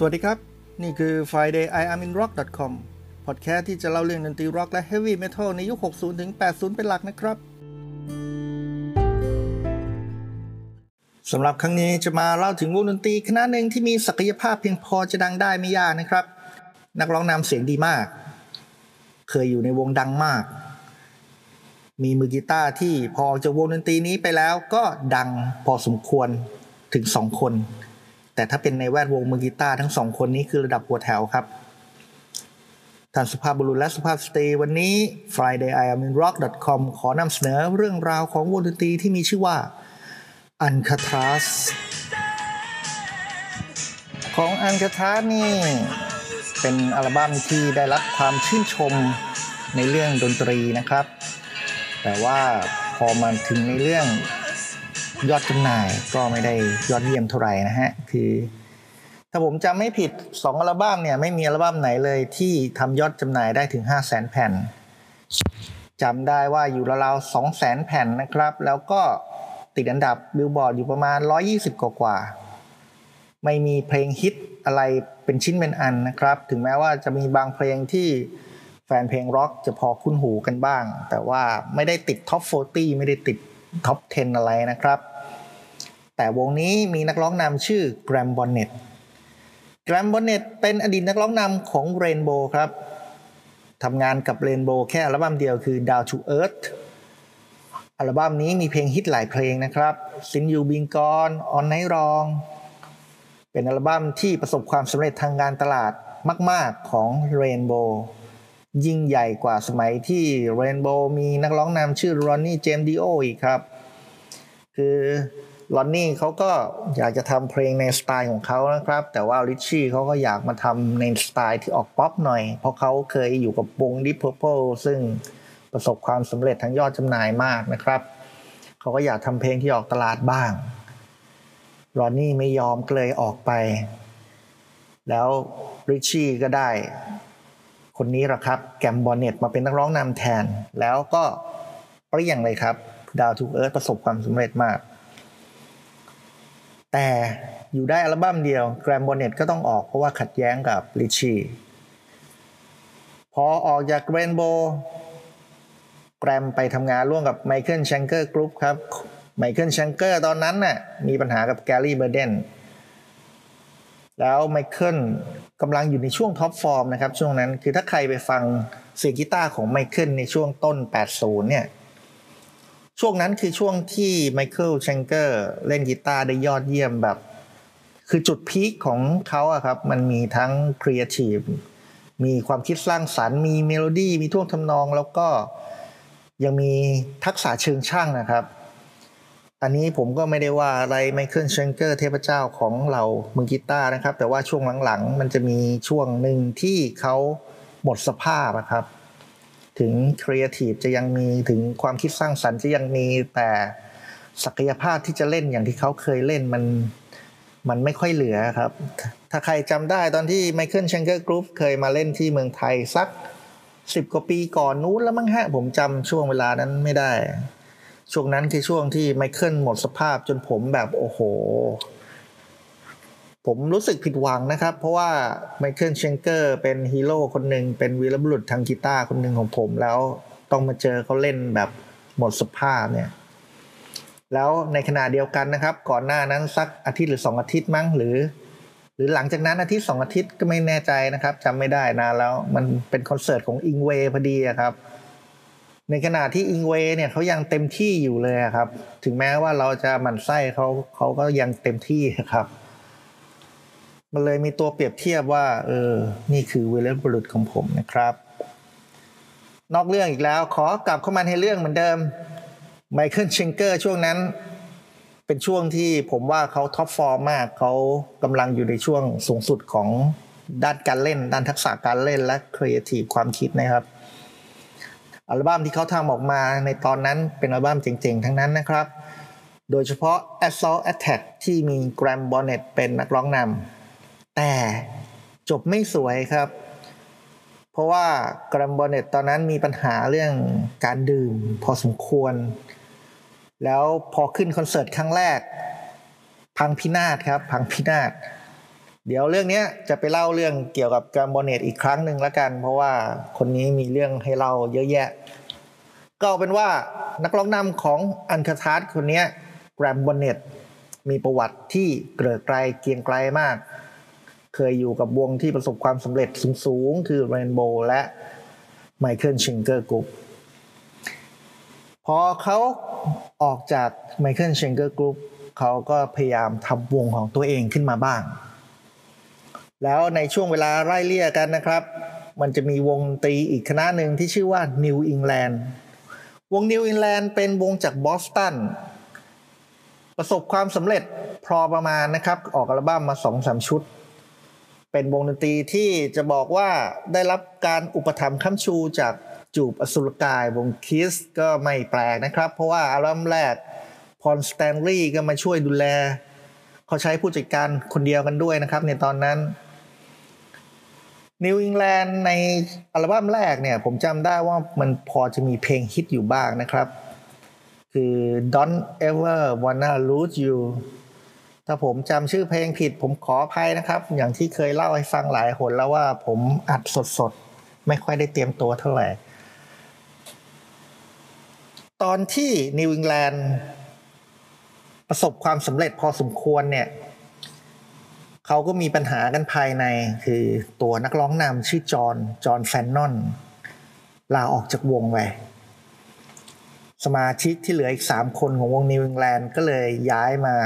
สวัสดีครับ นี่คือ Friday I am in rock com พอดแคสต์ที่จะเล่าเรื่องดนตรีร็อกและ heavy metal ในยุค 60 ถึง 80 เป็นหลักนะครับสำหรับครั้งนี้จะมาเล่าถึงวงดนตรีคณะหนึ่งที่มีศักยภาพเพียงพอจะดังได้ไม่ยากนะครับ นักร้องนำเสียงดีมาก เคยอยู่ในวงดังมาก มีมือกีตาร์ที่พอจะวงดนตรีนี้ไปแล้วก็ดังพอสมควรถึงสองคน แต่ถ้าเป็นในแวดวงมือกีตาร์ทั้งสองคนนี้คือระดับหัวแถวครับท่านสุภาพบุรุษและสุภาพสตรีวันนี้ Friday I am in rock com ขอนำเสนอเรื่องราวของวงดนตรีที่มีชื่อว่าอันคาทรัสของอันคาทรัสนี่ เป็นอัลบั้มที่ได้รับความชื่นชมในเรื่องดนตรีนะครับ แต่ว่าพอมาถึงในเรื่อง ยอดจำหน่ายก็ไม่ได้ยอดเยี่ยมเท่าไหร่นะฮะ คือ ถ้าผมจำไม่ผิด 2 อัลบั้มเนี่ย ไม่มีอัลบั้มไหนเลยที่ทำยอดจำหน่ายได้ถึง 5 0 0แสนแผ่นจำได้ว่าอยู่ราวๆ2 0 0แสนแผ่นนะครับ แล้วก็ติดอันดับบิลบอร์ดอยู่ประมาณ 120 กว่ากว่า ไม่มีเพลงฮิตอะไรเป็นชิ้นเป็นอันนะครับ ถึงแม้ว่าจะมีบางเพลงที่แฟนเพลงร็อกจะพอคุ้นหูกันบ้าง แต่ว่าไม่ได้ติด top 40 ไม่ได้ติด top 10 อะไรนะครับ แต่วงนี้มีนักร้องนำชื่อ Graham Bonnet Graham Bonnet เป็นอดีตนักร้องนำของ Rainbow ครับทำงานกับ Rainbow แค่อัลบั้มเดียวคือ Down to Earth อัลบั้มนี้มีเพลงฮิตหลายเพลงนะครับ Since You Been Gone All Night Long เป็นอัลบั้มที่ประสบความสำเร็จทางการตลาดมาก ๆ ของ Rainbow ยิ่งใหญ่กว่าสมัยที่ Rainbow มีนักร้องนำชื่อ Ronnie James Dio อีกครับ คือลอนนี่เขาก็อยากจะทำเพลงในสไตล์ของเขานะครับ แต่ว่าริชชี่เขาก็อยากมาทำในสไตล์ที่ออกป๊อปหน่อย เพราะเขาเคยอยู่กับวง Deep Purple ซึ่งประสบความสำเร็จทั้งยอดจำหน่ายมากนะครับ เขาก็อยากทำเพลงที่ออกตลาดบ้างRonnie ไม่ยอมก็เลยออกไป แล้ว Ritchie ก็ได้ คนนี้ละครับ Graham Bonnet มาเป็นนักร้องนำแทน แล้วก็เปรี้ยงเลยครับ Down to Earth ประสบความสำเร็จมาก แต่อยู่ได้อัลบั้มเดียว Graham Bonnet ก็ต้องออกเพราะว่าขัดแย้งกับ Ritchie พอออกจาก Rainbow Graham ไปทำงานร่วมกับ Michael Schenker Group ครับMichael Schenker ตอนนั้นน่ะมีปัญหากับ Gary Barden แล้ว Michael กำลังอยู่ในช่วง top form นะครับช่วงนั้นคือถ้าใครไปฟังเสียงกีตาร์ของ Michael ในช่วงต้น 80 เนี่ย ช่วงนั้นคือช่วงที่ Michael Schenker เล่นกีตาร์ได้ยอดเยี่ยมแบบ คือจุด peak ของเขาอะครับ มันมีทั้งครีเอทีฟมีความคิดสร้างสรรค์ มีเมโลดี้มีท่วงทำนองแล้วก็ยังมีทักษะเชิงช่างนะครับ อันนี้ผมก็ไม่ได้ว่าอะไร Michael Schenker เทพเจ้าของเรามือกีตาร์นะครับ แต่ว่าช่วงหลังๆ มันจะมีช่วงหนึ่งที่เขาหมดสภาพนะครับ ถึงครีเอทีฟจะยังมีถึงความคิดสร้างสรรค์จะยังมีแต่ศักยภาพที่จะเล่นอย่างที่เขาเคยเล่นมันมันไม่ค่อยเหลือครับ ถ้าใครจำได้ตอนที่ Michael Schenker Group เคยมาเล่นที่เมืองไทยสักสิบกว่าปีก่อนนู้นแล้วมั้งฮะผมจำช่วงเวลานั้นไม่ได้ ช่วงนั้นคือช่วงที่ Michael หมดสภาพจนผมแบบโอ้โห ผมรู้สึกผิดหวังนะครับ เพราะว่า Michael Schenker เป็นฮีโร่คนหนึ่งเป็นวีรบุรุษทางกีตาร์คนหนึ่งของผม แล้วต้องมาเจอเขาเล่นแบบหมดสภาพเนี่ยแล้วในขณะเดียวกันนะครับ ก่อนหน้านั้นสักอาทิตย์หรือสองอาทิตย์มั้งหรือ หรือหลังจากนั้นอาทิตย์สองอาทิตย์ก็ไม่แน่ใจนะครับจำไม่ได้นานแล้วมันเป็นคอนเสิร์ตของอิงเวพอดีครับ ในขณะที่อิงเวเนี่ยเขายังเต็มที่อยู่เลยครับ ถึงแม้ว่าเราจะหมั่นไส้เขาเขาก็ยังเต็มที่ครับ มันเลยมีตัวเปรียบเทียบว่า เออ นี่คือวีรบุรุษของผมนะครับ นอกเรื่องอีกแล้วขอกลับเข้ามาในเรื่องเหมือนเดิมไมเคิลเชงเกอร์ช่วงนั้น เป็นช่วงที่ผมว่าเขา top form มากเขากำลังอยู่ในช่วงสูงสุดของด้านการเล่น ด้านทักษะการเล่นและครีเอทีฟความคิดนะครับ อัลบั้มที่เขาทำออกมาในตอนนั้นเป็นอัลบั้มเจ๋งๆ ทั้งนั้นนะครับ โดยเฉพาะ Assault Attack ที่มี Graham Bonnet เป็นนักร้องนำแต่จบไม่สวยครับ เพราะว่า Graham Bonnet ตอนนั้นมีปัญหาเรื่องการดื่มพอสมควร แล้วพอขึ้นคอนเสิร์ตครั้งแรก พังพินาศครับ พังพินาศ เดี๋ยวเรื่องนี้จะไปเล่าเรื่องเกี่ยวกับการบอเนตอีกครั้งหนึ่งล้วกัน เพราะว่าคนนี้มีเรื่องให้เล่าเยอะแยะ ก็เป็นว่านักร้องนำของอันคาทาร์คนนี้แกรมบอเนตมีประวัติที่เกลือไกลเกียงไกลมาก เคยอยู่กับวงที่ประสบความสำเร็จสูงๆ คือ Rainbow และไมเคิลชิงเกอร์กรุ๊ปพอเขาออกจาก Michael Schenker Group เขาก็พยายามทำวงของตัวเองขึ้นมาบ้าง แล้วในช่วงเวลาไล่เลี่ยกันนะครับ มันจะมีวงดนตรีอีกคณะหนึ่งที่ชื่อว่า New England วง New England เป็นวงจากบอสตันประสบความสำเร็จพอประมาณนะครับ ออกอัลบั้มมาสองสามชุด เป็นวงดนตรีที่จะบอกว่าได้รับการอุปถัมภ์ค้ำชูจากจูบอสุรกายวงคิสก็ไม่แปลกนะครับ เพราะว่าอัลบั้มแรกพอลสแตนลีย์ก็มาช่วยดูแล เขาใช้ผู้จัดการคนเดียวกันด้วยนะครับในตอนนั้น นิวอิงแลนด์ในอัลบั้มแรกเนี่ย ผมจำได้ว่ามันพอจะมีเพลงฮิตอยู่บ้างนะครับ คือ Don't Ever Wanna Lose You ถ้าผมจำชื่อเพลงผิดผมขออภัยนะครับ อย่างที่เคยเล่าให้ฟังหลายหนแล้วว่าผมอัดสดๆ ไม่ค่อยได้เตรียมตัวเท่าไหร่ ตอนที่นิวอิงแลนด์ประสบความสำเร็จพอสมควรเนี่ย เขาก็มีปัญหากันภายใน คือตัวนักร้องนำชื่อจอห์นจอห์นแฟนนอนลาออกจากวงไปสมาชิกที่เหลืออีก 3 คนของวงนิวอิงแลนด์ก็เลยย้ายมา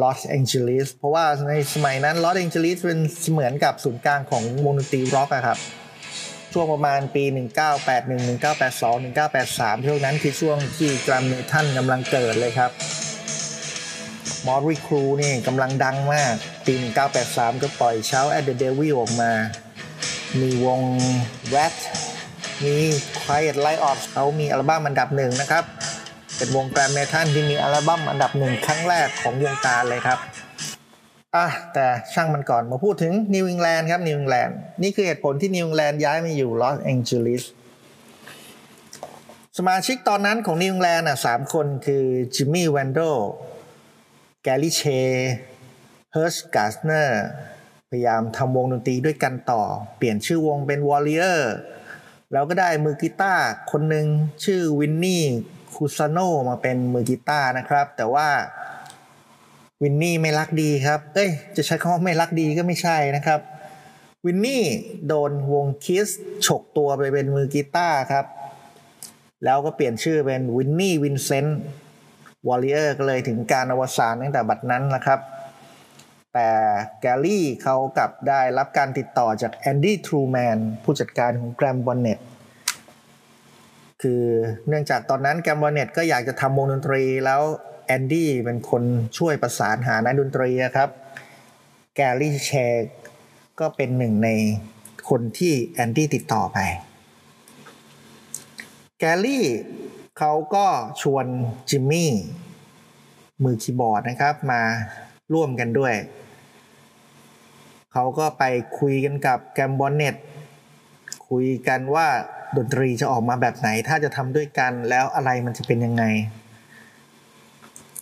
ลอสแองเจลิสเพราะว่าในสมัยนั้นลอสแองเจลิสเป็นเหมือนกับศูนย์กลางของวงดนตรีร็อกอะครับ ช่วงประมาณปี 1981 1982 1983 ช่วงนั้นคือช่วงที่ glam metal กำลังเกิดเลยครับ Mötley Crüe นี่กำลังดังมาก ปี 1983 ก็ปล่อยเช้า at the devil ออกมา มีวง Ratt มี Quiet Riot เขามีอัลบั้มอันดับหนึ่งนะครับ เป็นวง glam metal ที่มีอัลบั้มอันดับหนึ่งครั้งแรกของวงการเลยครับอะแต่ช่างมันก่อนมาพูดถึงนิวอิงแลนด์ครับนิวอิงแลนด์นี่คือเหตุผลที่นิวอิงแลนด์ย้ายมาอยู่ลอสแองเจลิสสมาชิกตอนนั้นของนิวอิงแลนด์อะสามคนคือจิมมี่วอลโด แกรี่เชีย เฮิร์ชการ์ดเนอร์พยายามทำวงดนตรีด้วยกันต่อ เปลี่ยนชื่อวงเป็น Warrior แล้วก็ได้มือกีตาร์คนหนึ่งชื่อวินนี่คูซาโนมาเป็นมือกีตาร์นะครับ แต่ว่าวินนี่ไม่รักดีครับ เอ้ย จะใช้คำว่าไม่รักดีก็ไม่ใช่นะครับ วินนี่โดนวงคิสฉกตัวไปเป็นมือกีตาร์ครับ แล้วก็เปลี่ยนชื่อเป็นวินนี่วินเซนต์ Warrior ก็เลยถึงกาลอวสานตั้งแต่บัดนั้นนะครับ แต่แกรี่เขากลับได้รับการติดต่อจากแอนดี้ทรูแมนผู้จัดการของแกรมบอนเน็ตคือเนื่องจากตอนนั้นแกรมบอนเน็ตก็อยากจะทำวงดนตรีแล้วแอนดี้เป็นคนช่วยประสานหานักดนตรีครับแกรี่เชียก็เป็นหนึ่งในคนที่แอนดี้ติดต่อไปแกรี่ เขาก็ชวนจิมมี่มือคีย์บอร์ดนะครับมาร่วมกันด้วย เขาก็ไปคุยกันกับแกมบอนเน็ตคุยกันว่าดนตรีจะออกมาแบบไหน ถ้าจะทำด้วยกันแล้วอะไรมันจะเป็นยังไง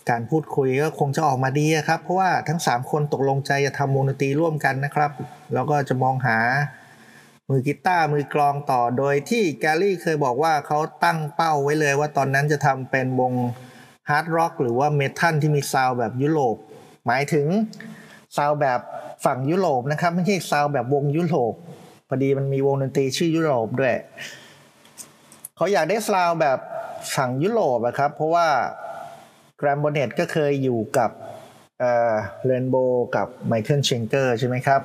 การพูดคุยก็คงจะออกมาดีครับ เพราะว่าทั้ง 3 คนตกลงใจจะทำวงดนตรีร่วมกันนะครับ แล้วก็จะมองหา มือกีตาร์มือกลองต่อ โดยที่แกลลี่เคยบอกว่าเขาตั้งเป้าไว้เลยว่าตอนนั้นจะทำเป็นวงhard rock หรือว่า metal ที่มีซาวแบบยุโรป หมายถึงซาวแบบฝั่งยุโรปนะครับ ไม่ใช่ซาวแบบวงยุโรปพอดีมันมีวงดนตรีชื่อยุโรปด้วยเขาอยากได้ซาวแบบฝั่งยุโรปครับ เพราะว่าแกรมบอนเน็ตก็เคยอยู่กับเรนโบกับไมเคิลเชงเกอร์ใช่ไหมครับ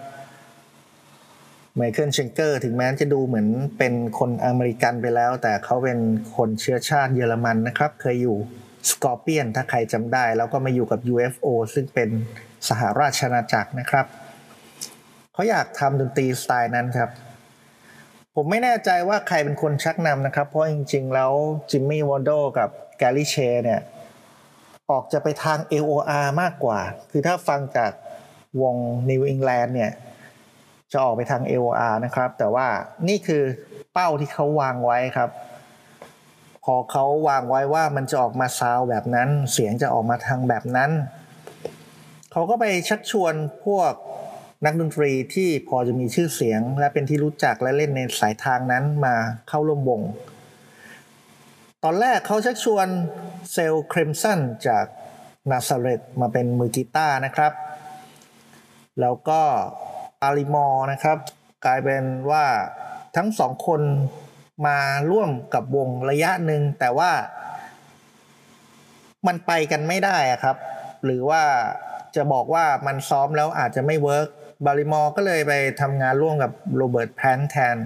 ไมเคิลเชงเกอร์ถึงแม้จะดูเหมือนเป็นคนอเมริกันไปแล้ว แต่เขาเป็นคนเชื้อชาติเยอรมันนะครับ เคยอยู่สกอร์เปียนถ้าใครจำได้ แล้วก็มาอยู่กับ UFO ซึ่งเป็นสหราชอาณาจักรนะครับ เขาอยากทำดนตรีสไตล์นั้นครับ ผมไม่แน่ใจว่าใครเป็นคนชักนำนะครับ เพราะจริง ๆ แล้วจิมมี่วอนโดกับแกลลี่เชเนี่ย ออกจะไปทาง AOR มากกว่า คือถ้าฟังจากวง New England เนี่ย จะออกไปทาง AOR นะครับ แต่ว่านี่คือเป้าที่เขาวางไว้ครับ พอเขาวางไว้ว่ามันจะออกมาซาวแบบนั้น เสียงจะออกมาทางแบบนั้น เขาก็ไปชักชวนพวกนักดนตรีที่พอจะมีชื่อเสียง และเป็นที่รู้จักและเล่นในสายทางนั้นมาเข้าร่วมวง ตอนแรกเขาชักชวนเซลครมสันจากนาซาเรตมาเป็นมือกีตาร์นะครับ แล้วก็ อาริมอ์นะครับ กลายเป็นว่าทั้งสองคนมาร่วมกับวงระยะหนึ่งแต่ว่า มันไปกันไม่ได้ครับ หรือว่าจะบอกว่ามันซ้อมแล้วอาจจะไม่เวิร์กบาริมอร์ก็เลยไปทำงานร่วมกับโรเบิร์ตแพนแทน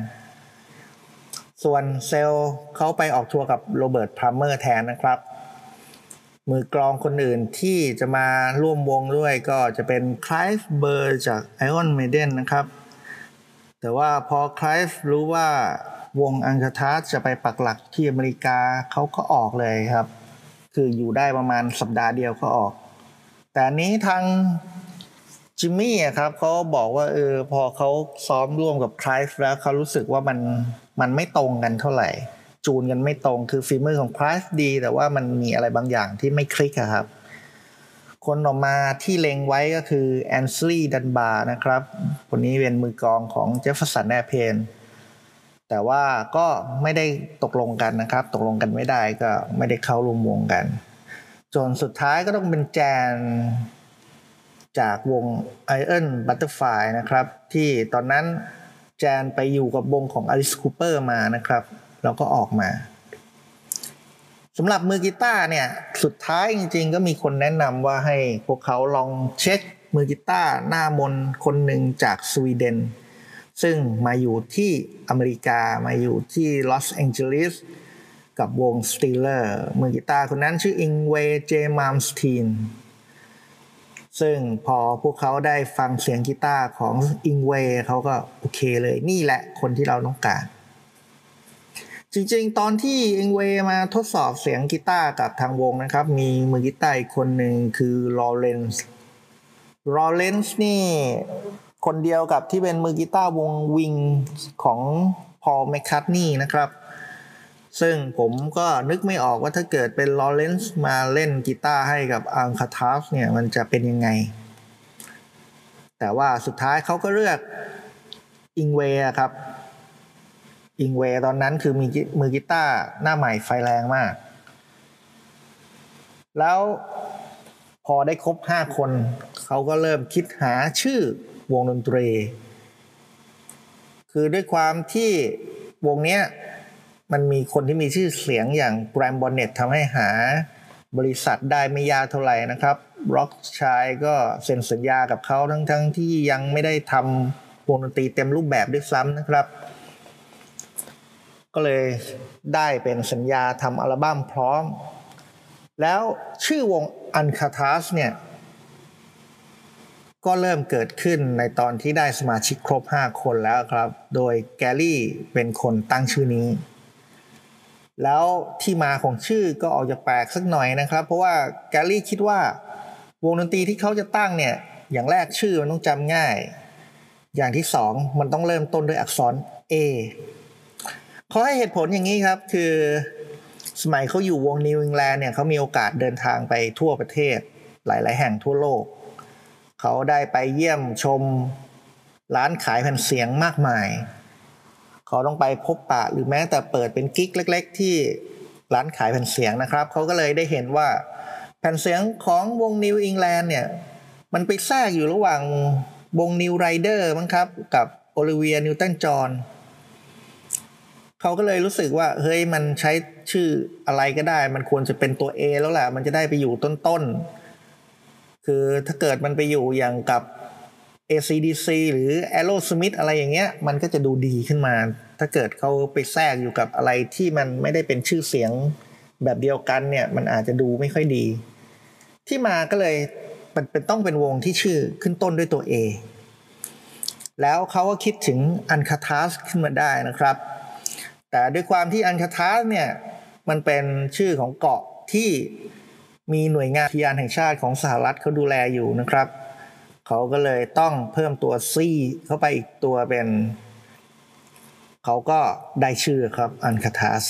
ส่วนเซลเขาไปออกทัวร์กับโรเบิร์ตพรัมเมอร์แทนนะครับ มือกลองคนอื่นที่จะมาร่วมวงด้วยก็จะเป็นคลายฟ์เบอร์จาก Iron Maiden นะครับ แต่ว่าพอคลายฟ์รู้ว่าวงอังคาทัสจะไปปักหลักที่อเมริกาเขาก็ออกเลยครับ คืออยู่ได้ประมาณสัปดาห์เดียวก็ออก แต่นี้ทางจิมมี่ครับเขาบอกว่าเออพอเขาซ้อมร่วมกับคลายฟ์แล้วเขารู้สึกว่ามันมันไม่ตรงกันเท่าไหร่ จูนกันไม่ตรง คือฝีมือของคลายฟ์ดี แต่ว่ามันมีอะไรบางอย่างที่ไม่คลิกครับ คนออกมาที่เล็งไว้ก็คือแอนซลีย์ดันบาร์นะครับ คนนี้เป็นมือกองของเจฟฟสันแนเพนแต่ว่าก็ไม่ได้ตกลงกันนะครับ ตกลงกันไม่ได้ก็ไม่ได้เข้าร่วมวงกัน จนสุดท้ายก็ต้องเป็นแจนจากวง Iron Butterfly นะครับ ที่ตอนนั้นแจนไปอยู่กับวงของ Alice Cooper มานะครับ แล้วก็ออกมาสำหรับมือกีตาร์เนี่ยสุดท้ายจริง ๆ ก็มีคนแนะนำว่าให้พวกเขาลองเช็คมือกีตาร์หน้ามนคนหนึ่งจากสวีเดน ซึ่งมาอยู่ที่อเมริกามาอยู่ที่ลอสแองเจลิสกับวง Steeler มือกีตาร์คนนั้นชื่ออิงเวเจมาล์มสตีนซึ่งพอพวกเขาได้ฟังเสียงกีตาร์ของอิงเวเขาก็โอเคเลยนี่แหละคนที่เราต้องการ จริงๆ ตอนที่อิงเวมาทดสอบเสียงกีตาร์กับทางวงนะครับ มีมือกีตาร์อีกคนหนึ่งคือลอเรนซ์ลอเรนซ์นี่ คนเดียวกับที่เป็นมือกีตาร์วง Wings ของพอลแมคคัตนี่นะครับ ซึ่งผมก็นึกไม่ออกว่าถ้าเกิดเป็นลอเรนซ์มาเล่นกีตาร์ให้กับ Alcatrazz เนี่ยมันจะเป็นยังไง แต่ว่าสุดท้ายเขาก็เลือกอิงเวครับ อิงเวตอนนั้นคือมีมือกีตาร์หน้าใหม่ไฟแรงมาก แล้วพอได้ครบห้าคน เขาก็เริ่มคิดหาชื่อวงดนตรี คือด้วยความที่วงเนี้ยมันมีคนที่มีชื่อเสียงอย่างแกรมบอนเน็ตทำให้หาบริษัทได้ไม่ยากเท่าไหร่นะครับร็อกชายก็เซ็นสัญญากับเขาทั้งทั้งที่ยังไม่ได้ทำวงดนตรีเต็มรูปแบบด้วยซ้ำนะครับ ก็เลยได้เป็นสัญญาทำอัลบั้มพร้อม แล้วชื่อวงอันคาทัสเนี่ย ก็เริ่มเกิดขึ้นในตอนที่ได้สมาชิกครบ 5 คนแล้วครับ โดยแกลลี่เป็นคนตั้งชื่อนี้ แล้วที่มาของชื่อก็ออกจะแปลกสักหน่อยนะครับ เพราะว่าแกลลี่คิดว่าวงดนตรีที่เขาจะตั้งเนี่ย อย่างแรกชื่อมันต้องจำง่าย อย่างที่สองมันต้องเริ่มต้นด้วยอักษร A เขาให้เหตุผลอย่างนี้ครับ คือสมัยเขาอยู่วงนิวอิงแลนด์เนี่ยเขามีโอกาสเดินทางไปทั่วประเทศ หลาย ๆ แห่งทั่วโลก เขาได้ไปเยี่ยมชมร้านขายแผ่นเสียงมากมาย เขาต้องไปพบปะหรือแม้แต่เปิดเป็น gig เล็ก ๆ ที่ร้านขายแผ่นเสียงนะครับ เขาก็เลยได้เห็นว่าแผ่นเสียงของวง New England เนี่ยมันไปแทรกอยู่ระหว่างวง New Riders มั้งครับ กับโอลิเวียนิวตันจอห์น เขาก็เลยรู้สึกว่าเฮ้ยมันใช้ชื่ออะไรก็ได้ มันควรจะเป็นตัว A แล้วแหละมันจะได้ไปอยู่ต้นๆ คือถ้าเกิดมันไปอยู่อย่างกับ ACDC หรือ Aerosmith อะไรอย่างเงี้ย มันก็จะดูดีขึ้นมา ถ้าเกิดเขาไปแทรกอยู่กับอะไรที่มันไม่ได้เป็นชื่อเสียงแบบเดียวกันเนี่ย มันอาจจะดูไม่ค่อยดี ที่มาก็เลยเป็นต้องเป็นวงที่ชื่อขึ้นต้นด้วยตัว A แล้วเขาก็คิดถึงอันคาทัสขึ้นมาได้นะครับ แต่ด้วยความที่อันคาทัสเนี่ยมันเป็นชื่อของเกาะที่มีหน่วยงานพิยานแห่งชาติของสหรัฐเขาดูแลอยู่นะครับ เขาก็เลยต้องเพิ่มตัวซีเข้าไปอีกตัวเป็น เขาก็ได้ชื่อครับอันคาทัส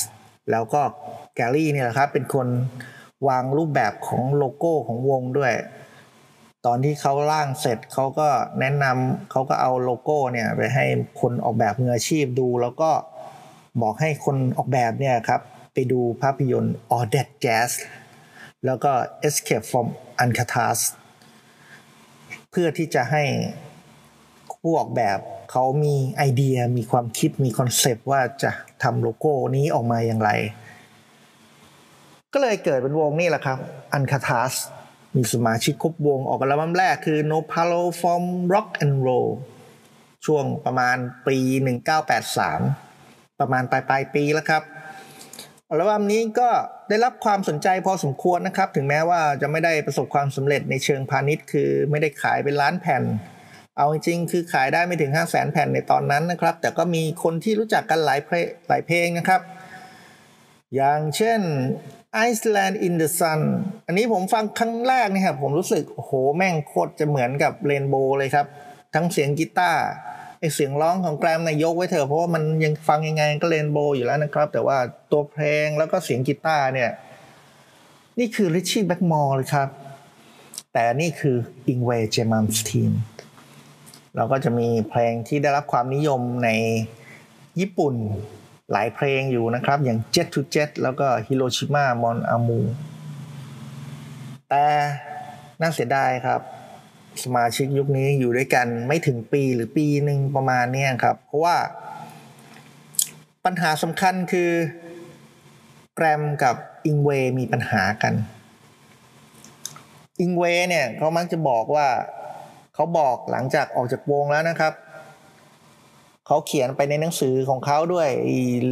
แล้วก็แกลลี่เนี่ยแหละครับเป็นคนวางรูปแบบของโลโก้ของวงด้วย ตอนที่เขาร่างเสร็จเขาก็แนะนำเขาก็เอาโลโก้เนี่ยไปให้คนออกแบบมืออาชีพดูแล้วก็ บอกให้คนออกแบบเนี่ยครับไปดูภาพยนตร์ All That Jazz แล้วก็ Escape from Alcatraz เพื่อที่จะให้ผู้ออกแบบเขามีไอเดียมีความคิดมีคอนเซปต์ว่าจะทำโลโก้นี้ออกมาอย่างไร ก็เลยเกิดเป็นวงนี่แหละครับ Alcatraz มีสมาชิกครบวงออกอัลบั้มแรกคือ No Palo from Rock and Roll ช่วงประมาณปี 1983 ประมาณปลายปลายปีแล้วครับอัลบั้มนี้ก็ได้รับความสนใจพอสมควรนะครับ ถึงแม้ว่าจะไม่ได้ประสบความสำเร็จในเชิงพาณิชย์ คือไม่ได้ขายเป็นล้านแผ่น เอาจริงๆคือขายได้ไม่ถึง 5 0 0แสนแผ่นในตอนนั้นนะครับ แต่ก็มีคนที่รู้จักกันหลายเพลงหลายเพลงนะครับ อย่างเช่น Iceland in the Sun อันนี้ผมฟังครั้งแรกนี่ครับผมรู้สึกโอ้โหแม่งโคตรจะเหมือนกับเรนโบว์เลยครับ ทั้งเสียงกีตาร์ ไอเสียงร้องของแกรมน่ะยกไว้เถอะเพราะว่ามันยังฟังยังไงก็ Rainbow อยู่แล้วนะครับ แต่ว่าตัวเพลงแล้วก็เสียงกีตาร์เนี่ย นี่คือริชชี่แบล็กมอร์เลยครับ แต่นี่คืออิงเวเจมาล์มสตีนเราก็จะมีเพลงที่ได้รับความนิยมในญี่ปุ่นหลายเพลงอยู่นะครับ อย่าง Jet to Jet แล้วก็ Hiroshima Mon Amour แต่น่าเสียดายครับ สมาชิกยุคนี้อยู่ด้วยกันไม่ถึงปีหรือปีหนึ่งประมาณนี้ครับ เพราะว่าปัญหาสำคัญคือแกรมกับอิงเวมีปัญหากัน อิงเวเนี่ยเขามักจะบอกว่าเขาบอกหลังจากออกจากวงแล้วนะครับ เขาเขียนไปในหนังสือของเขาด้วย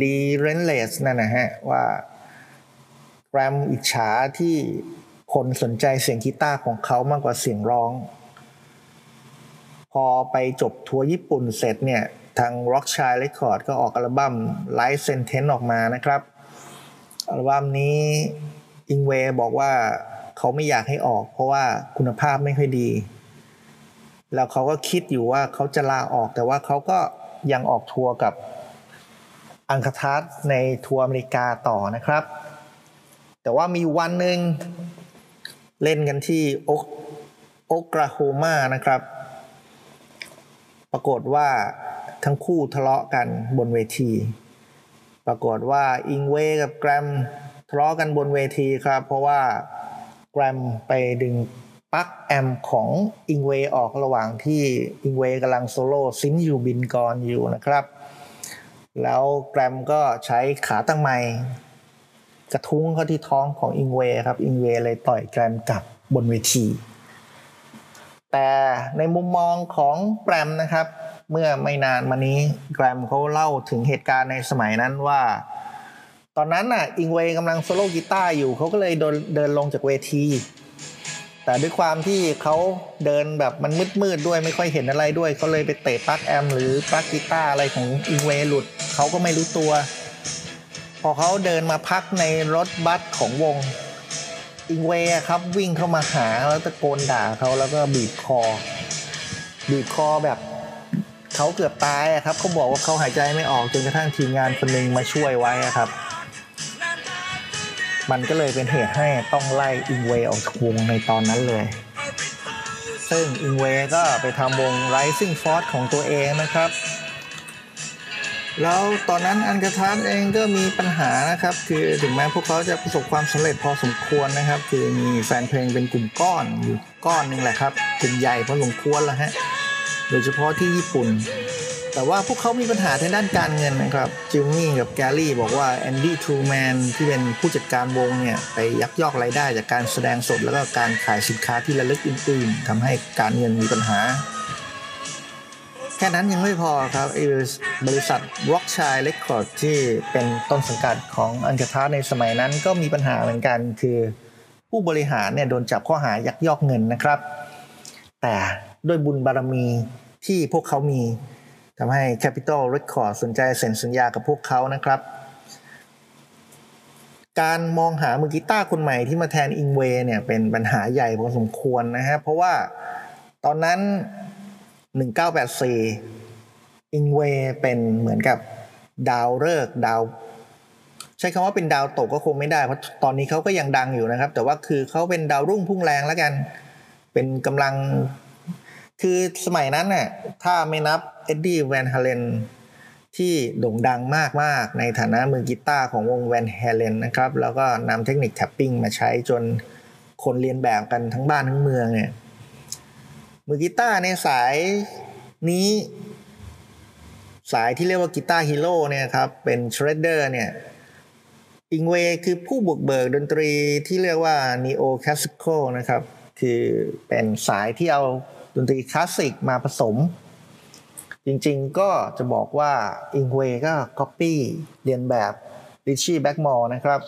รีเรนเลสนั่นนะฮะว่าแกรมอิจฉาที่คนสนใจเสียงกีตาร์ของเขามากกว่าเสียงร้อง พอไปจบทัวร์ญี่ปุ่นเสร็จเนี่ย ทาง Rockshire Record ก็ออกอัลบั้ม Life Sentence ออกมานะครับ อัลบั้มนี้อิงเวบอกว่าเขาไม่อยากให้ออก เพราะว่าคุณภาพไม่ค่อยดี แล้วเขาก็คิดอยู่ว่าเขาจะลาออกแต่ว่าเขาก็ยังออกทัวร์กับอังคทัสในทัวร์อเมริกาต่อนะครับ แต่ว่ามีวันหนึ่งเล่นกันที่โอกลาโฮมานะครับ ปรากฏว่าทั้งคู่ทะเลาะกันบนเวที ปรากฏว่าอิงเวกับแกรมทะเลาะกันบนเวทีครับ เพราะว่าแกรมไปดึงปลั๊กแอมของอิงเวออกระหว่างที่อิงเวกำลังโซโล่ซิงอยู่บินกรอยู่นะครับ แล้วแกรมก็ใช้ขาตั้งไม้กระทุ้งเข้าที่ท้องของอิงเวครับ อิงเวเลยต่อยแกรมกลับบนเวที แต่ในมุมมองของแกรมนะครับ เมื่อไม่นานมานี้แกรมเขาเล่าถึงเหตุการณ์ในสมัยนั้นว่า ตอนนั้นน่ะอิงเวกำลังโซโล่กีตาร์อยู่เขาก็เลยเดินลงจากเวที แต่ด้วยความที่เขาเดินแบบมันมืดๆด้วยไม่ค่อยเห็นอะไรด้วยเขาเลยไปเตะปลั๊กแอมหรือปลั๊กกีตาร์อะไรของอิงเวยหลุดเขาก็ไม่รู้ตัว พอเขาเดินมาพักในรถบัสของวง อิงเวครับวิ่งเข้ามาหาแล้วตะโกนด่าเขาแล้วก็บีบคอ บีบคอแบบเขาเกือบตายครับเขาบอกว่าเขาหายใจไม่ออกจนกระทั่งทีมงานคนหนึ่งมาช่วยไว้ครับ มันก็เลยเป็นเหตุให้ต้องไล่อิงเวออกจากวงในตอนนั้นเลย ซึ่งอิงเวก็ไปทำวง Rising Force ของตัวเองนะครับ แล้วตอนนั้นอันกระทันเองก็มีปัญหานะครับ คือถึงแม้พวกเขาจะประสบความสำเร็จพอสมควรนะครับ คือมีแฟนเพลงเป็นกลุ่มก้อนอยู่ก้อนนึงแหละครับกลุ่มใหญ่พอสมควรแล้วฮะโดยเฉพาะที่ญี่ปุ่น แต่ว่าพวกเขามีปัญหาทางด้านการเงินนะครับจิมมี่กับแกรี่บอกว่าแอนดี้ทรูแมนที่เป็นผู้จัดการวงเนี่ยไปยักยอกรายได้จากการแสดงสดแล้วก็การขายสินค้าที่ระลึกอื่นๆทำให้การเงินมีปัญหา ค่นั้นยังไม่พอครับบริษัท Rockshire Record ที่เป็นต้นสังกัดของอันเทาในสมัยนั้นก็มีปัญหาเหมือนกันคือผู้บริหารเนี่ยโดนจับข้อหายักยอกเงินนะครับ แต่ด้วยบุญบารมีที่พวกเขามีทำให้ Capital Record สนใจเซ็นสัญญากับพวกเขานะครับ การมองหามือกีตาร์คนใหม่ที่มาแทนอิงเวเนี่ยเป็นปัญหาใหญ่พอสมควรนะฮะเพราะว่าตอนนั้น 1984 อิงเวเป็นเหมือนกับดาวฤกษ์ดาว ใช้คำว่าเป็นดาวตกก็คงไม่ได้เพราะตอนนี้เขาก็ยังดังอยู่นะครับ แต่ว่าคือเขาเป็นดาวรุ่งพุ่งแรงแล้วกัน เป็นกำลังคือสมัยนั้นน่ะถ้าไม่นับเอ็ดดี้แวนฮาเลนที่โด่งดังมากๆในฐานะมือกีตาร์ของวง Van Halen นะครับ แล้วก็นำเทคนิค tapping มาใช้จนคนเรียนแบบกันทั้งบ้านทั้งเมืองเนี่ย มือกีตาร์ในสายนี้ สายที่เรียกว่า guitar hero เนี่ยครับ เป็น shredder เนี่ยอิงเวคือผู้บุกเบิกดนตรีที่เรียกว่า neo classical นะครับ คือเป็นสายที่เอาดนตรีคลาสสิกมาผสม จริงๆก็จะบอกว่าอิงเวก็ก๊อปปี้เรียนแบบริชชี่แบล็กมอร์นะครับ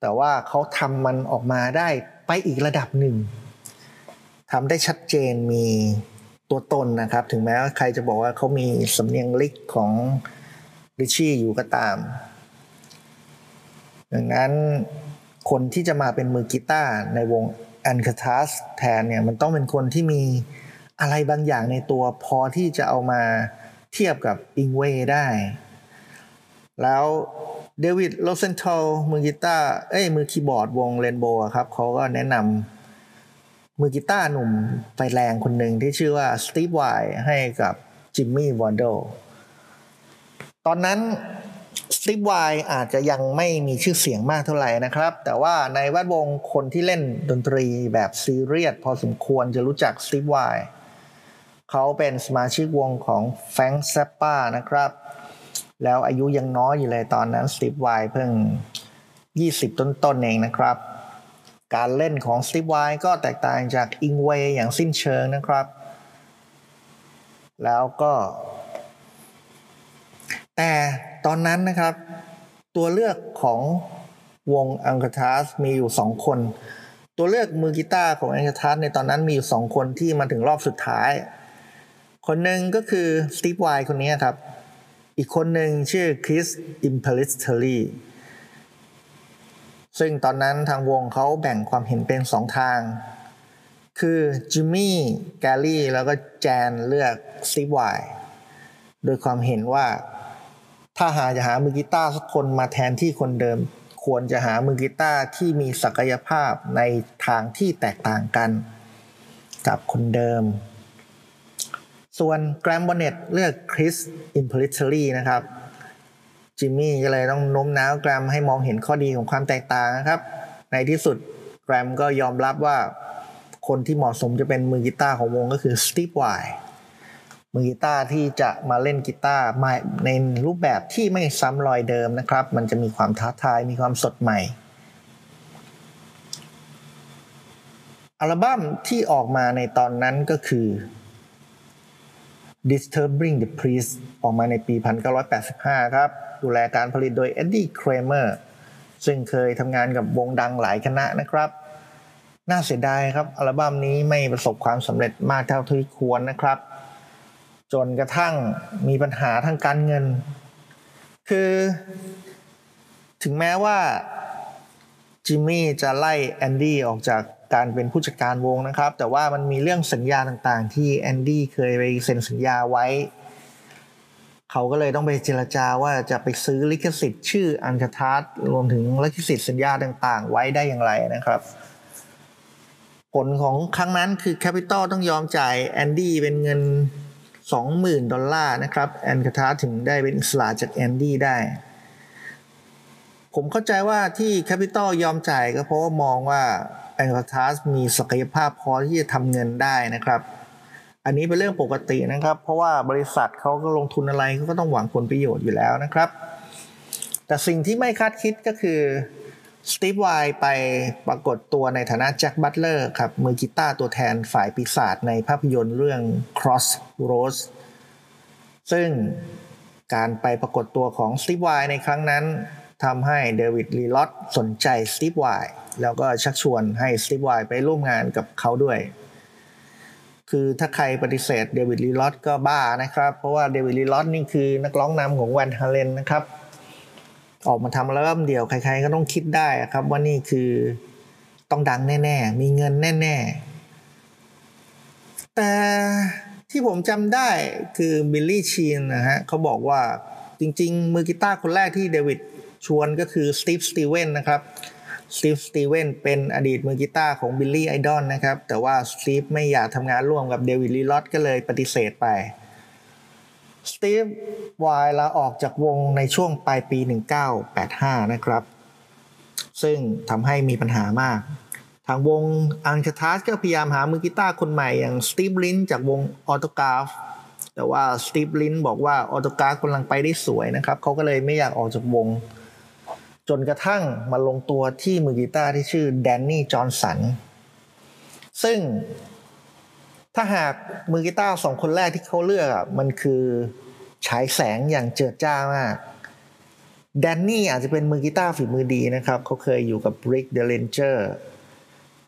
แต่ว่าเขาทำมันออกมาได้ไปอีกระดับหนึ่ง ทำได้ชัดเจนมีตัวตนนะครับ ถึงแม้ว่าใครจะบอกว่าเขามีสำเนียง lick ของริชชี่อยู่ก็ตาม ดังนั้นคนที่จะมาเป็นมือกีตาร์ในวงAlcatrazz แทนเนี่ยมันต้องเป็นคนที่มีอะไรบางอย่างในตัวพอที่จะเอามาเทียบกับอิงเวได้ แล้วเดวิดโรเซนทอลมือกีตาร์เอ้ยมือคีย์บอร์ดวง Rainbow ครับเขาก็แนะนำ มือกีตาร์หนุ่มไฟแรงคนหนึ่งที่ชื่อว่าสตีฟไวให้กับจิมมี่วอลโดตอนนั้นสตีฟไวอาจจะยังไม่มีชื่อเสียงมากเท่าไหร่นะครับ แต่ว่าในแวดวงคนที่เล่นดนตรีแบบซีเรียสพอสมควรจะรู้จักสตีฟไวเขาเป็นสมาชิกวงของแฟงแซปป้านะครับ แล้วอายุยังน้อยอยู่เลยตอนนั้นสตีฟไวเพิ่ง 20 ต้นๆเองนะครับ การเล่นของสตีฟไวก็แตกต่างจากอิงเวย์อย่างสิ้นเชิงนะครับ แล้วก็ แต่ตอนนั้นนะครับ ตัวเลือกของวง Alcatrazz มีอยู่สองคน ตัวเลือกมือกีตาร์ของ Alcatrazz ในตอนนั้นมีอยู่สองคนที่มาถึงรอบสุดท้าย คนหนึ่งก็คือสตีฟไวคนนี้ครับ อีกคนหนึ่งชื่อคริสอิมเพลลิตเทอรี่ ซึ่งตอนนั้นทางวงเขาแบ่งความเห็นเป็นสองทาง คือจิมมี่แกรี่แล้วก็แจนเลือกสตีฟไวโดยความเห็นว่า ถ้าหาจะหามือกีตาร์สักคนมาแทนที่คนเดิม ควรจะหามือกีตาร์ที่มีศักยภาพในทางที่แตกต่างกัน กับคนเดิม ส่วนแกรมบอนเน็ตเลือกคริสอิมเพลลิตเทอรี่นะครับ จิมมี่ก็เลยต้องโน้มน้าวแกรมให้มองเห็นข้อดีของความแตกต่างนะครับ ในที่สุดแกรมก็ยอมรับว่าคนที่เหมาะสมจะเป็นมือกีตาร์ของวงก็คือสตีฟไวมือกีตาร์ที่จะมาเล่นกีตาร์ในรูปแบบที่ไม่ซ้ำรอยเดิมนะครับ มันจะมีความท้าทายมีความสดใหม่ อัลบั้มที่ออกมาในตอนนั้นก็คือ Disturbing the Priest ออกมาในปี 1985 ครับ ดูแลการผลิตโดย Eddie Kramer ซึ่งเคยทำงานกับวงดังหลายคณะนะครับ น่าเสียดายครับ อัลบั้มนี้ไม่ประสบความสำเร็จมากเท่าที่ควรนะครับ จนกระทั่งมีปัญหาทางการเงิน คือ ถึงแม้ว่าจิมมี่จะไล่แอนดี้ออกจากการเป็นผู้จัดการวงนะครับ แต่ว่ามันมีเรื่องสัญญาต่างๆ ที่แอนดี้เคยไปเซ็นสัญญาไว้ เขาก็เลยต้องไปเจรจาว่าจะไปซื้อลิขสิทธิ์ ชื่อ Alcatrazz รวมถึงลิขสิทธิ์สัญญาต่าง ๆ ไว้ได้อย่างไรนะครับ ผลของครั้งนั้นคือแคปิตอลต้องยอมจ่ายแอนดี้เป็นเงิน 20,000 ดอลลาร์นะครับ Alcatrazz ถึงได้เป็นอิสระจากแอนดี้ได้ ผมเข้าใจว่าที่แคปิตอลยอมจ่ายก็เพราะว่ามองว่าแองก t ทัสมีศักยภาพพอที่จะทำเงินได้นะครับ อันนี้เป็นเรื่องปกตินะครับ เพราะว่าบริษัทเขาก็ลงทุนอะไรเขาก็ต้องหวังผลประโยชน์อยู่แล้วนะครับ แต่สิ่งที่ไม่คาดคิดก็คือสตีฟไวไปปรากฏตัวในฐานะแจ็คบัตเลอร์ครับ มือกีตาร์ตัวแทนฝ่ายปีศาจในภาพยนตร์เรื่อง Crossroads ซึ่งการไปปรากฏตัวของสตีฟไวในครั้งนั้นทำให้เดวิดลีรอธสนใจสตีฟไวแล้วก็ชักชวนให้สตีฟไวไปร่วมงานกับเขาด้วย คือถ้าใครปฏิเสธเดวิดลีรอธก็บ้านะครับ เพราะว่าเดวิดลีรอธนี่คือนักร้องนำของ Van Halen นะครับ ออกมาทำอัลบั้มเดียวใครๆก็ต้องคิดได้ครับ ว่านี่คือต้องดังแน่ๆ มีเงินแน่ ๆ แต่ที่ผมจำได้คือ Billy Sheehan นะฮะเขาบอกว่าจริง ๆ มือกีตาร์คนแรกที่เดวิดชวนก็คือ Steve Stevens นะครับ Steve Stevens เป็นอดีตมือกีตาร์ของ Billy Idol นะครับ แต่ว่า Steve ไม่อยากทำงานร่วมกับ David Lee Roth ก็เลยปฏิเสธไปSteve Vai ลาออกจากวงในช่วงปลายปี 1985 นะครับ ซึ่งทำให้มีปัญหามาก ทางวง Alcatrazz ก็พยายามหามือกีตาร์คนใหม่อย่าง Steve Lynch จากวง Autograph แต่ว่า Steve Lynch บอกว่า Autograph กำลังไปได้สวยนะครับ เขาก็เลยไม่อยากออกจากวง จนกระทั่งมาลงตัวที่มือกีตาร์ที่ชื่อ Danny Johnson ซึ่งถ้าหากมือกีตาร์สองคนแรกที่เขาเลือกมันคือฉายแสงอย่างเจิดจ้ามาก Danny อาจจะเป็นมือกีตาร์ฝีมือดีนะครับ เขาเคยอยู่กับ Rick Derringer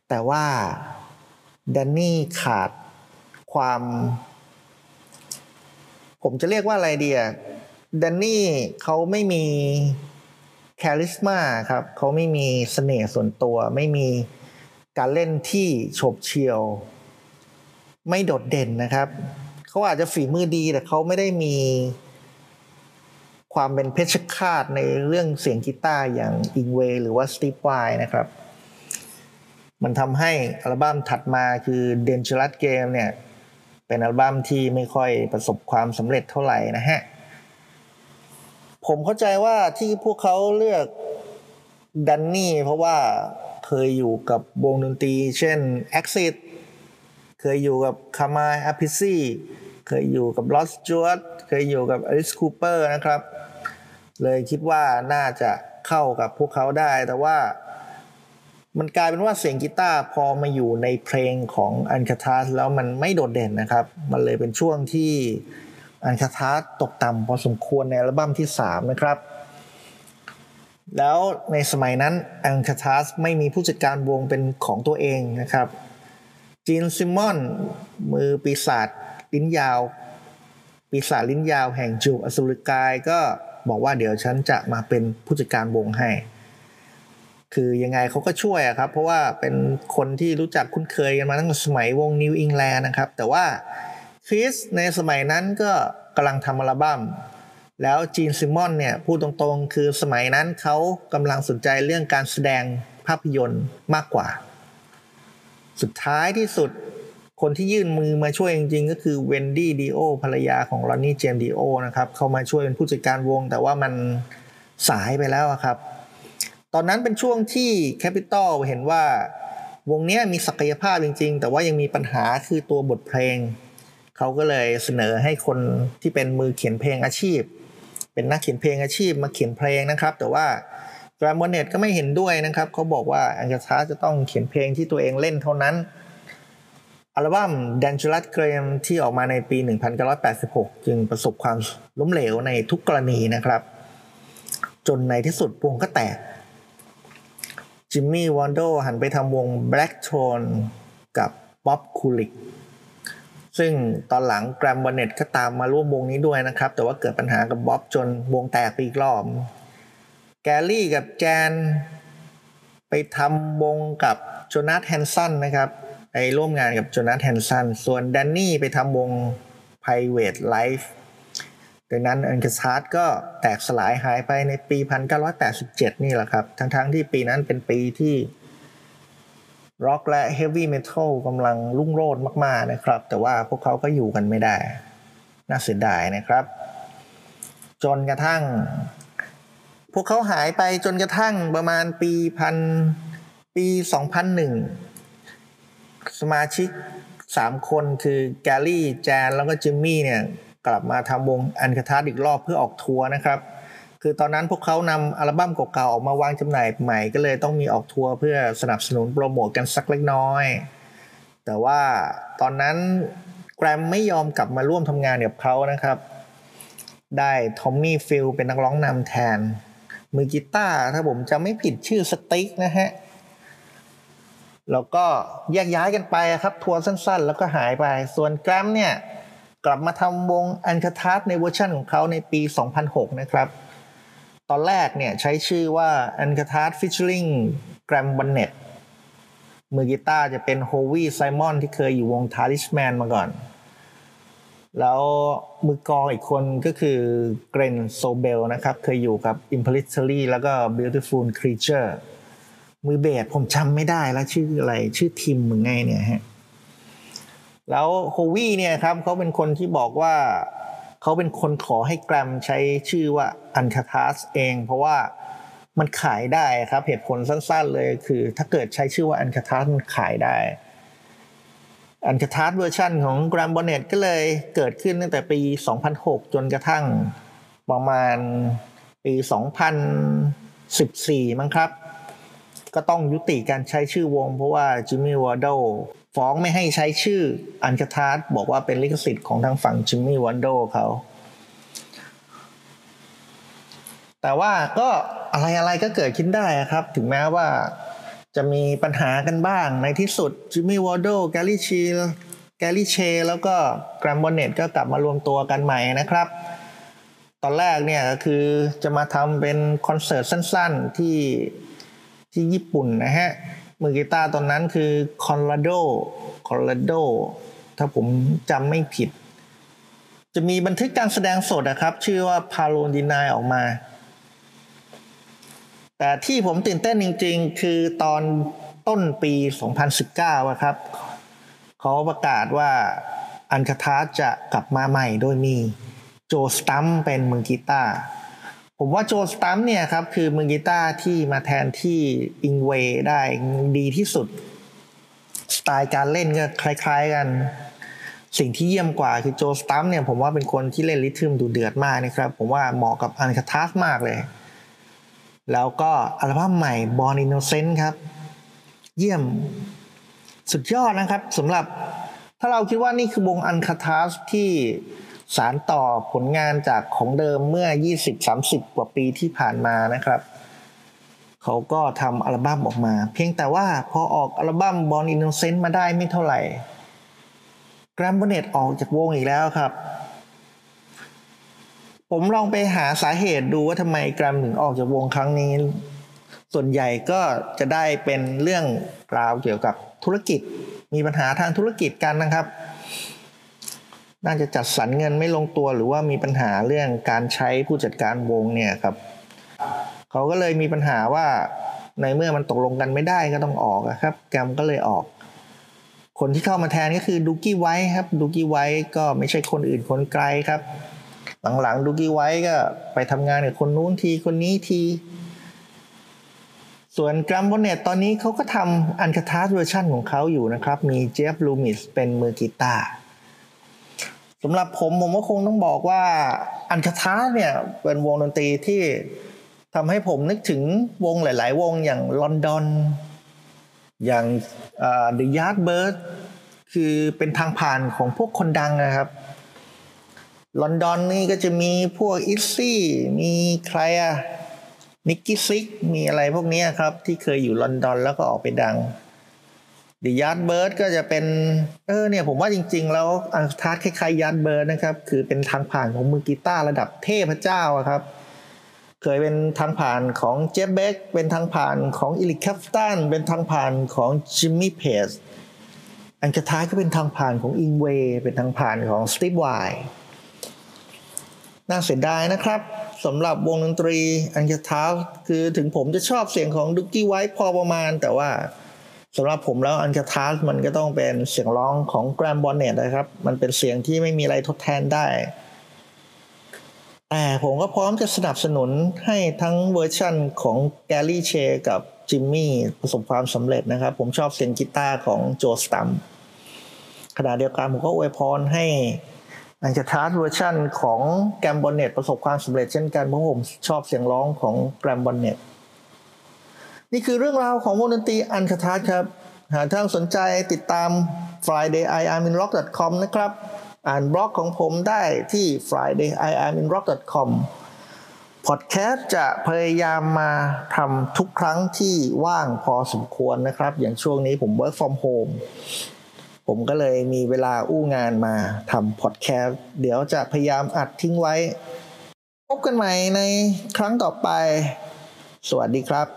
แต่ว่า Danny ขาดความ ผมจะเรียกว่าอะไรดีอะ Danny เขาไม่มี charisma ครับเขาไม่มีเสน่ห์ส่วนตัว ไม่มีการเล่นที่โฉบเฉี่ยว ไม่โดดเด่นนะครับเขาอาจจะฝีมือดีแต่เขาไม่ได้มีความเป็นเพชรฆาตในเรื่องเสียงกีตาร์อย่างอิงเวหรือว่าสตีฟไวนะครับ มันทำให้อัลบั้มถัดมาคือ Dangerous Game เนี่ย เป็นอัลบั้มที่ไม่ค่อยประสบความสำเร็จเท่าไหร่นะฮะ ผมเข้าใจว่าที่พวกเขาเลือกDanny เพราะว่าเคยอยู่กับวงดนตรี เช่น Axis เคยอยู่กับ Carmine Appice เคยอยู่กับ Rod Stewart เคยอยู่กับ Alice Cooper นะครับ เลยคิดว่าน่าจะเข้ากับพวกเขาได้ แต่ว่ามันกลายเป็นว่าเสียงกีตาร์พอมาอยู่ในเพลงของ Alcatrazz แล้วมันไม่โดดเด่นนะครับ มันเลยเป็นช่วงที่ Alcatrazz ตกต่ำพอสมควรในอัลบั้มที่ 3 นะครับ แล้วในสมัยนั้นอังคาทาสไม่มีผู้จัดการวงเป็นของตัวเองนะครับจีนซิมอน มือปีศาจลิ้นยาว ปีศาจลิ้นยาวแห่งจูอสุรกายก็บอกว่าเดี๋ยวฉันจะมาเป็นผู้จัดการวงให้ คือยังไงเขาก็ช่วยครับ เพราะว่าเป็นคนที่รู้จักคุ้นเคยกันมาตั้งแต่สมัยวงนิวอิงแลนด์นะครับ แต่ว่า คริสในสมัยนั้นก็กำลังทำอัลบั้มแล้ว Gene Simmons เนี่ยพูดตรงๆ คือสมัยนั้นเขากำลังสนใจเรื่องการแสดงภาพยนตร์มากกว่า สุดท้ายที่สุดคนที่ยื่นมือมาช่วยจริงๆ ก็คือ Wendy Dio ภรรยาของ Ronnie James Dio นะครับเข้ามาช่วยเป็นผู้จัดการวง แต่ว่ามันสายไปแล้วครับ ตอนนั้นเป็นช่วงที่แคปิตอลเห็นว่าวงนี้มีศักยภาพจริง ๆ แต่ว่ายังมีปัญหาคือตัวบทเพลง เขาก็เลยเสนอให้คนที่เป็นมือเขียนเพลงอาชีพ เป็นนักเขียนเพลงอาชีพมาเขียนเพลงนะครับ แต่ว่าแกรมอนเนตก็ไม่เห็นด้วยนะครับเขาบอกว่าอังกาชาจะต้องเขียนเพลงที่ตัวเองเล่นเท่านั้นอัลบั้ม Dangerous Game ที่ออกมาในปี 1986 จึงประสบความล้มเหลวในทุกกรณีนะครับ จนในที่สุดวงก็แตกจิมมี่วอนโดหันไปทำวง Black Throne กับบ๊อบคูลิก ซึ่งตอนหลังแกรมบอนเน็ตก็ตามมาร่วมวงนี้ด้วยนะครับ แต่ว่าเกิดปัญหากับบ๊อบจนวงแตกไปอีกรอบ แกลลี่กับแจน ไปทำวงกับโจนาธแฮนสันนะครับไปร่วมงานกับโจนาธแฮนสันส่วนแดนนี่ไปทำวง Private Life ดังนั้นอันคาชาร์ดก็แตกสลายหายไปในปี 1987 นี่แหละครับ ทั้งๆที่ปีนั้นเป็นปีที่ ร็อกและเฮฟวี่เมทัลกำลังรุ่งโรจน์มากๆนะครับ แต่ว่าพวกเขาก็อยู่กันไม่ได้ น่าเสียดายนะครับ จนกระทั่ง พวกเขาหายไปจนกระทั่งประมาณปีพันปี 2001 สมาชิก 3 คนคือแกลลี่ แจน แล้วก็จิมมี่เนี่ย กลับมาทำวง Alcatrazz อีกรอบเพื่อออกทัวร์นะครับ คือตอนนั้นพวกเขานำอัลบั้มเก่าๆออกมาวางจำหน่ายใหม่ก็เลยต้องมีออกทัวร์เพื่อสนับสนุนโปรโมทกันสักเล็กน้อย แต่ว่าตอนนั้น Graham ไม่ยอมกลับมาร่วมทำงานกับเขานะครับ ได้ทอมมี่ฟิลเป็นนักร้องนำแทน มือกีตาร์ถ้าผมจำไม่ผิดชื่อสติ๊กนะฮะแล้วก็แยกย้ายกันไปครับ ทัวร์สั้นๆ แล้วก็หายไป ส่วน Graham เนี่ย กลับมาทำวง Alcatrazz ในเวอร์ชันของเขาในปี 2006 นะครับ ตอนแรกเนี่ยใช้ชื่อว่า Alcatrazz featuring Graham Bonnet มือกีตาร์จะเป็น Howie Simon ที่เคยอยู่วง Talisman มาก่อน แล้วมือกลองอีกคนก็คือ Glen Sobel นะครับ เคยอยู่กับ i m p l i t a r y แล้วก็ Beautiful Creatures มือเบสผมจำไม่ได้แล้วชื่ออะไร ชื่อทิมมึงไงเนี่ยฮะแล้ว Howie เนี่ยครับเขาเป็นคนที่บอกว่า เขาเป็นคนขอให้ Graham ใช้ชื่อว่า Alcatrazz เอง เพราะว่ามันขายได้ครับ เหตุผลสั้นๆเลยคือ ถ้าเกิดใช้ชื่อว่า Alcatrazz มันขายได้ Alcatrazz เวอร์ชันของ Graham Bonnet ก็เลยเกิดขึ้นตั้งแต่ปี 2006 จนกระทั่งประมาณปี 2014 มั้งครับ ก็ต้องยุติการใช้ชื่อวงเพราะว่าจิมมี่วอร์โด ฟ้องไม่ให้ใช้ชื่ออันคาทัสบอกว่าเป็นลิขสิทธิ์ของทางฝั่งจิมมี่วอร์โดเขา แต่ว่าก็อะไรอะไรก็เกิดขึ้นได้ครับ ถึงแม้ว่าจะมีปัญหากันบ้างในที่สุดจิมมี่วอร์โดแกลลี่ชีแกลลี่เชแล้วก็แกรมบอนเน็ตก็กลับมารวมตัวกันใหม่นะครับ ตอนแรกเนี่ยก็คือจะมาทำเป็นคอนเสิร์ตสั้นๆที่ที่ญี่ปุ่นนะฮะ มือกีตาร์ตอนนั้นคือคอนราโดคอนราโดถ้าผมจำไม่ผิด จะมีบันทึกการแสดงสดนะครับ ชื่อว่าพาโลดินายออกมา แต่ที่ผมตื่นเต้นจริง ๆ คือตอนต้นปี 2019ครับเขาประกาศว่าอันคาทาจะกลับมาใหม่โดยมีโจสตัมเป็นมือกีตาร์ ผมว่าโจสตัมเนี่ยครับคือมือกีตาร์ที่มาแทนที่อิงเวได้ดีที่สุด สไตล์การเล่นก็คล้าย ๆกัน สิ่งที่เยี่ยมกว่าคือโจสตัมเนี่ยผมว่าเป็นคนที่เล่นริทึมดูเดือดมากนะครับ ผมว่าเหมาะกับอันคาทาสมากเลย แล้วก็อัลบั้มใหม่ Born Innocent ครับ เยี่ยมสุดยอดนะครับสำหรับถ้าเราคิดว่านี่คือวงอันคาทาสที่ สารต่อผลงานจากของเดิมเมื่อ 20-30 กว่าปีที่ผ่านมานะครับ เขาก็ทำอัลบั้มออกมา เพียงแต่ว่าพอออกอัลบั้ม Born Innocent มาได้ไม่เท่าไหร่แกรมบเนตออกจากวงอีกแล้วครับ ผมลองไปหาสาเหตุดูว่าทำไมแกรมถึงออกจากวงครั้งนี้ ส่วนใหญ่ก็จะได้เป็นเรื่องราวเกี่ยวกับธุรกิจ มีปัญหาทางธุรกิจกันนะครับ น่าจะจัดสรรเงินไม่ลงตัวหรือว่ามีปัญหาเรื่องการใช้ผู้จัดการวงเนี่ยครับเขาก็เลยมีปัญหาว่าในเมื่อมันตกลงกันไม่ได้ก็ต้องออกครับ แกรมก็เลยออก คนที่เข้ามาแทนก็คือดูกี้ไว้ครับดูกี้ไว้ก็ไม่ใช่คนอื่นคนไกลครับ หลังๆ Doogie White ก็ไปทำงานกับคนนู้นทีคนนี้ที ส่วน Graham Bonnet ตอนนี้เขาก็ทำ Alcatrazz เวอร์ชันของเขาอยู่นะครับ มี Jeff Loomis เป็นมือกีตาร์ สำหรับผมผมก็คงต้องบอกว่า Alcatrazz เนี่ยเป็นวงดนตรีที่ทำให้ผมนึกถึงวงหลาย ๆ วงอย่าง London อย่าง The Yardbirdsคือเป็นทางผ่านของพวกคนดังนะครับ London นี่ก็จะมีพวก Izzy มีใครอะ Nikki Sixx มีอะไรพวกนี้ครับ ที่เคยอยู่ London แล้วก็ออกไปดัง The Yardbirds ก็จะเป็น เออเนี่ยผมว่าจริง ๆ แล้ว Alcatrazz คล้ายๆ Yardbirds นะครับ คือเป็นทางผ่านของมือกีตาร์ระดับเทพเจ้าครับ เคยเป็นทางผ่านของ Jeff Beck เป็นทางผ่านของ Eric Clapton เป็นทางผ่านของJimmy Page Alcatrazz ก็เป็นทางผ่านของ Yngwie เป็นทางผ่านของ Steve Vai น่าเสียดายนะครับสำหรับวงดนตรี Alcatrazz คือถึงผมจะชอบเสียงของ Doogie White พอประมาณแต่ว่า สำหรับผมแล้ว Alcatrazz มันก็ต้องเป็นเสียงร้องของ Graham Bonnet นะครับ มันเป็นเสียงที่ไม่มีอะไรทดแทนได้ แต่ผมก็พร้อมจะสนับสนุนให้ทั้งเวอร์ชันของ Gary Shea กับจิมมี่ประสบความสำเร็จนะครับ ผมชอบเสียงกีตาร์ของ Joe Stump ขณะเดียวกันผมก็อวยพรให้ Alcatrazz เวอร์ชันของ Graham Bonnet ประสบความสำเร็จเช่นกันเพราะผมชอบเสียงร้องของ Graham Bonnet นี่คือเรื่องราวของวงดนตรี Alcatrazz ครับ หากท่านสนใจติดตาม friday i am in rock com นะครับ อ่านบล็อกของผมได้ที่ friday i am in rock com พอดแคสต์จะพยายามมาทำทุกครั้งที่ว่างพอสมควรนะครับ อย่างช่วงนี้ผม work from home ผมก็เลยมีเวลาอู้งานมาทำพอดแคสต์เดี๋ยวจะพยายามอัดทิ้งไว้ พบกันใหม่ในครั้งต่อไป สวัสดีครับ